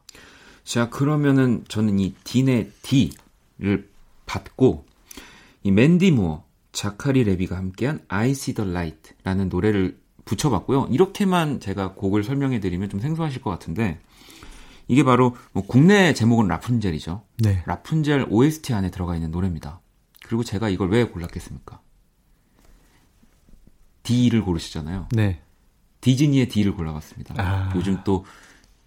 자, 그러면은 저는 이 딘의 D를 받고 이 맨디 무어, 자카리 레비가 함께한 I See the Light라는 노래를 붙여봤고요. 이렇게만 제가 곡을 설명해 드리면 좀 생소하실 것 같은데 이게 바로 뭐 국내 제목은 라푼젤이죠. 네. 라푼젤 OST 안에 들어가 있는 노래입니다. 그리고 제가 이걸 왜 골랐겠습니까? D를 고르시잖아요. 네. 디즈니의 D를 골라봤습니다. 아. 요즘 또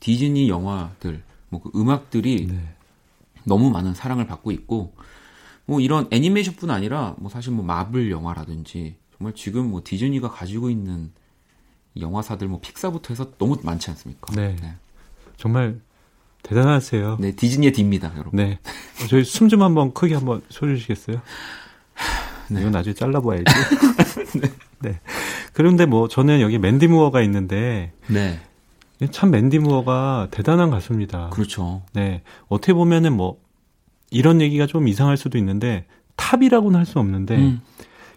디즈니 영화들, 뭐 그 음악들이 네. 너무 많은 사랑을 받고 있고, 뭐 이런 애니메이션뿐 아니라 뭐 사실 뭐 마블 영화라든지 정말 지금 뭐 디즈니가 가지고 있는 영화사들 뭐 픽사부터 해서 너무 많지 않습니까? 네. 네. 정말 대단하세요. 네, 디즈니의 D입니다, 여러분. 네. 저희 숨 좀 한번 크게 한번 소리 주시겠어요? 네. 이건 나중에 잘라봐야지. 네. 네. 그런데 뭐 저는 여기 맨디 무어가 있는데 네. 참 맨디 무어가 대단한 가수입니다. 그렇죠. 네. 어떻게 보면은 뭐 이런 얘기가 좀 이상할 수도 있는데 top이라고는 할 수 없는데 음.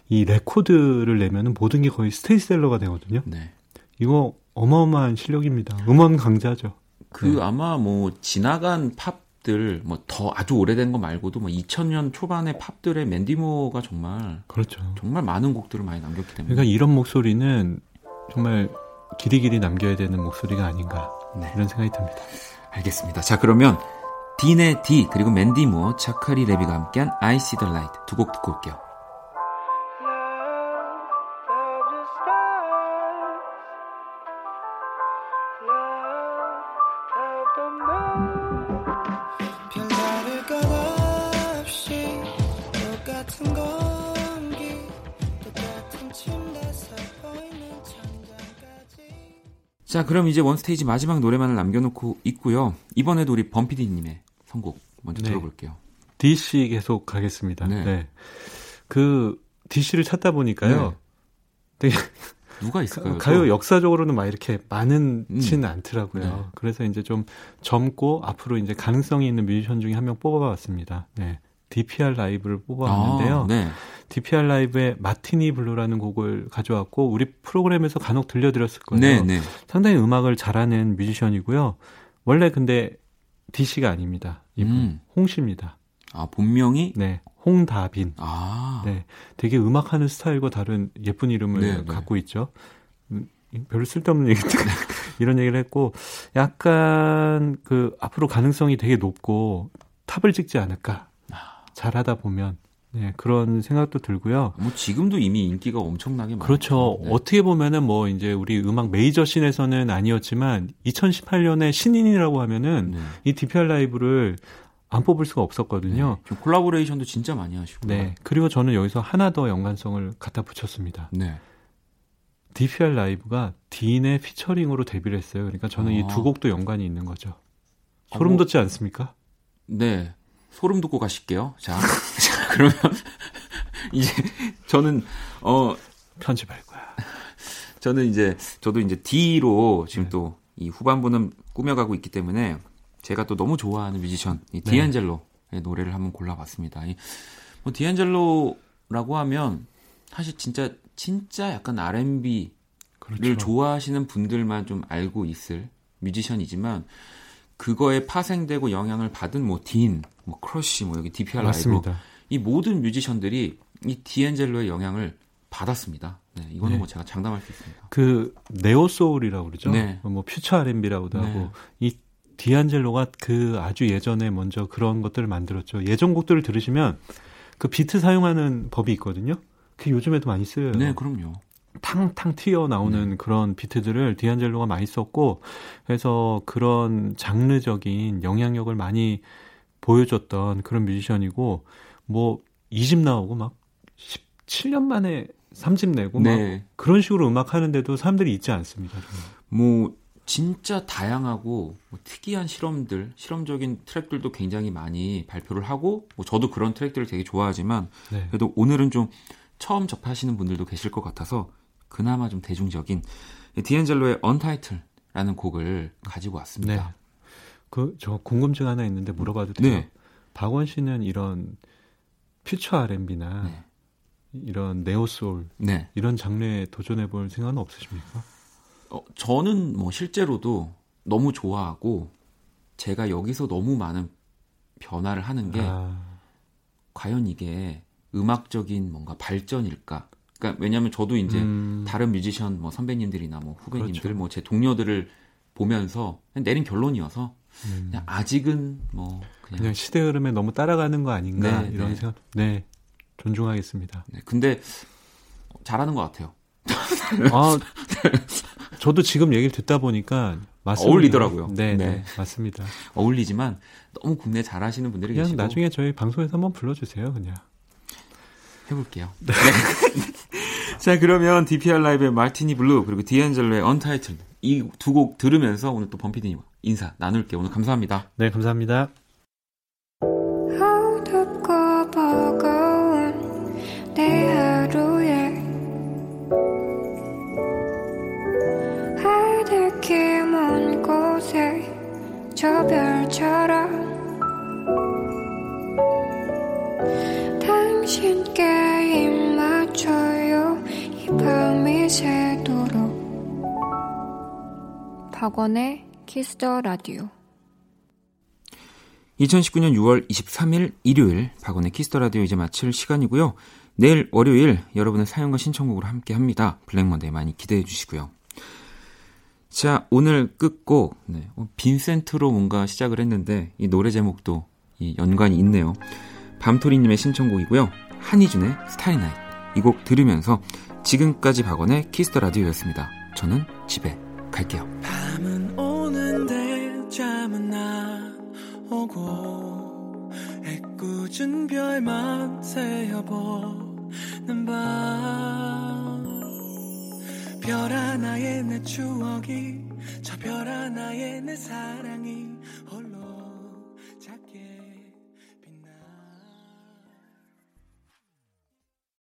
이 레코드를 내면은 모든 게 거의 스테디셀러가 되거든요. 네. 이거 어마어마한 실력입니다. 음원 강자죠. 그 네. 아마 뭐 지나간 팝들 뭐 더 아주 오래된 거 말고도 뭐 2000년 초반의 팝들의 맨디 무어가 정말 그렇죠. 정말 많은 곡들을 많이 남겼기 때문에 그러니까 이런 목소리는 정말 길이 길이 남겨야 되는 목소리가 아닌가 네. 이런 생각이 듭니다. 알겠습니다. 자 그러면 딘의 D 그리고 맨디모 차카리 레비가 함께한 I See the Light 두 곡 듣고 올게요. 자, 그럼 이제 One Stage 마지막 노래만을 남겨놓고 있고요. 이번에도 우리 범피디님의 선곡 먼저 네. 들어볼게요. D씨 계속 가겠습니다. 네. 네. 그 D씨를 찾다 보니까요. 네. 되게 누가 있을까요? 가요 또? 역사적으로는 막 이렇게 많은지는 음. 않더라고요. 네. 그래서 이제 좀 젊고 앞으로 이제 가능성이 있는 뮤지션 중에 한 명 뽑아봤습니다. 네. DPR 라이브를 뽑아왔는데요. 아, 네. DPR 라이브의 Martini Blue라는 곡을 가져왔고 우리 프로그램에서 간혹 들려드렸을 거예요. 네, 네. 상당히 음악을 잘하는 뮤지션이고요. 원래 근데 DC가 아닙니다. 이분 음. 홍씨입니다. 아 본명이 네 홍다빈. 아. 네, 되게 음악하는 스타일과 다른 예쁜 이름을 네, 네. 갖고 있죠. 음, 별로 쓸데없는 얘기 이런 얘기를 했고 약간 그 앞으로 가능성이 되게 높고 탑을 찍지 않을까 잘하다 보면 네, 그런 생각도 들고요. 뭐 지금도 이미 인기가 엄청나게 많죠. 그렇죠. 네. 어떻게 보면은 뭐 이제 우리 음악 메이저 씬에서는 아니었지만 2018년에 신인이라고 하면은 네. 이 DPR 라이브를 안 뽑을 수가 없었거든요. 네. 콜라보레이션도 진짜 많이 하시고. 네. 그리고 저는 여기서 하나 더 연관성을 갖다 붙였습니다. 네. DPR 라이브가 딘의 피처링으로 데뷔를 했어요. 그러니까 저는 아. 이두 곡도 연관이 있는 거죠. 소름 어, 돋지 않습니까? 네. 소름 돋고 가실게요. 자, 자 그러면 이제 저는 어 편집할 거야. 저는 이제 저도 이제 D로 지금 네. 또이 후반부는 꾸며가고 있기 때문에 제가 또 너무 좋아하는 뮤지션 이 네. 디안젤로의 노래를 한번 골라봤습니다. 이, 뭐 디안젤로라고 하면 사실 진짜 진짜 약간 R&B를 그렇죠. 좋아하시는 분들만 좀 알고 있을 뮤지션이지만 그거에 파생되고 영향을 받은 뭐 딘, 뭐 크러쉬, 뭐 여기 DPR 라이브 이 모든 뮤지션들이 이 디엔젤로의 영향을 받았습니다. 네, 이거는 네. 뭐 제가 장담할 수 있습니다. 그 neo soul이라고 그러죠. 네. 뭐 퓨처 R&B라고도 네. 하고 이 디안젤로가 그 아주 예전에 먼저 그런 것들을 만들었죠. 예전 곡들을 들으시면 그 비트 사용하는 법이 있거든요. 그 요즘에도 많이 쓰여요. 네, 그럼요. 탕탕 튀어 나오는 네. 그런 비트들을 디안젤로가 많이 썼고 그래서 그런 장르적인 영향력을 많이 보여줬던 그런 뮤지션이고 뭐 2집 나오고 막 17년 만에 3집 내고 네. 막 그런 식으로 음악 하는데도 사람들이 있지 않습니다. 뭐 진짜 다양하고 뭐 특이한 실험들, 실험적인 트랙들도 굉장히 많이 발표를 하고 뭐 저도 그런 트랙들을 되게 좋아하지만 네. 그래도 오늘은 좀 처음 접하시는 분들도 계실 것 같아서 그나마 좀 대중적인 디엔젤로의 언타이틀라는 곡을 가지고 왔습니다. 네. 그 저 궁금증 하나 있는데 물어봐도 돼요? 네. 박원 씨는 이런 퓨처 R&B나 네. 이런 네오소울 네. 이런 장르에 도전해 볼 생각은 없으십니까? 어, 저는 뭐 실제로도 너무 좋아하고 제가 여기서 너무 많은 변화를 하는 게 아. 과연 이게 음악적인 뭔가 발전일까? 그러니까 왜냐하면 저도 이제 음. 다른 뮤지션 뭐 선배님들이나 뭐 후배님들 그렇죠. 뭐제 동료들을 보면서 내린 결론이어서 음. 그냥 아직은 뭐 그냥, 그냥, 시대 흐름에 너무 따라가는 거 아닌가 네, 이런 네. 생각. 네, 존중하겠습니다. 네, 근데 잘하는 것 같아요. 아, 저도 지금 얘기를 듣다 보니까 맞습니다. 어울리더라고요. 네, 네, 네, 맞습니다. 어울리지만 너무 국내 잘하시는 분들이 그냥 계시고 나중에 저희 방송에서 한번 불러주세요, 그냥. 해볼게요. 네. 자, 그러면 DPR 라이브의 Martini Blue 그리고 디앤젤로의 Untitled 이 두 곡 들으면서 오늘 또 범피디님 인사 나눌게요. 오늘 감사합니다. 네, 감사합니다. 박원의 Kiss the Radio 2019년 6월 23일 일요일 박원의 Kiss the Radio 이제 마칠 시간이고요. 내일 월요일 여러분의 사연과 신청곡으로 함께 합니다. Black Monday 많이 기대해 주시고요. 자, 오늘 끝곡, 네, 어, 빈센트로 뭔가 시작을 했는데, 이 노래 제목도 이 연관이 있네요. 밤토리 님의 신청곡이고요. 한희준의 Starry Night. 이곡 들으면서 지금까지 박원의 Kiss the Radio였습니다. 저는 집에 밤은 오는데 잠은 안 오고 애꿎은 별만 새어보는 밤별 하나에 내 추억이 저 별 하나에 내 사랑이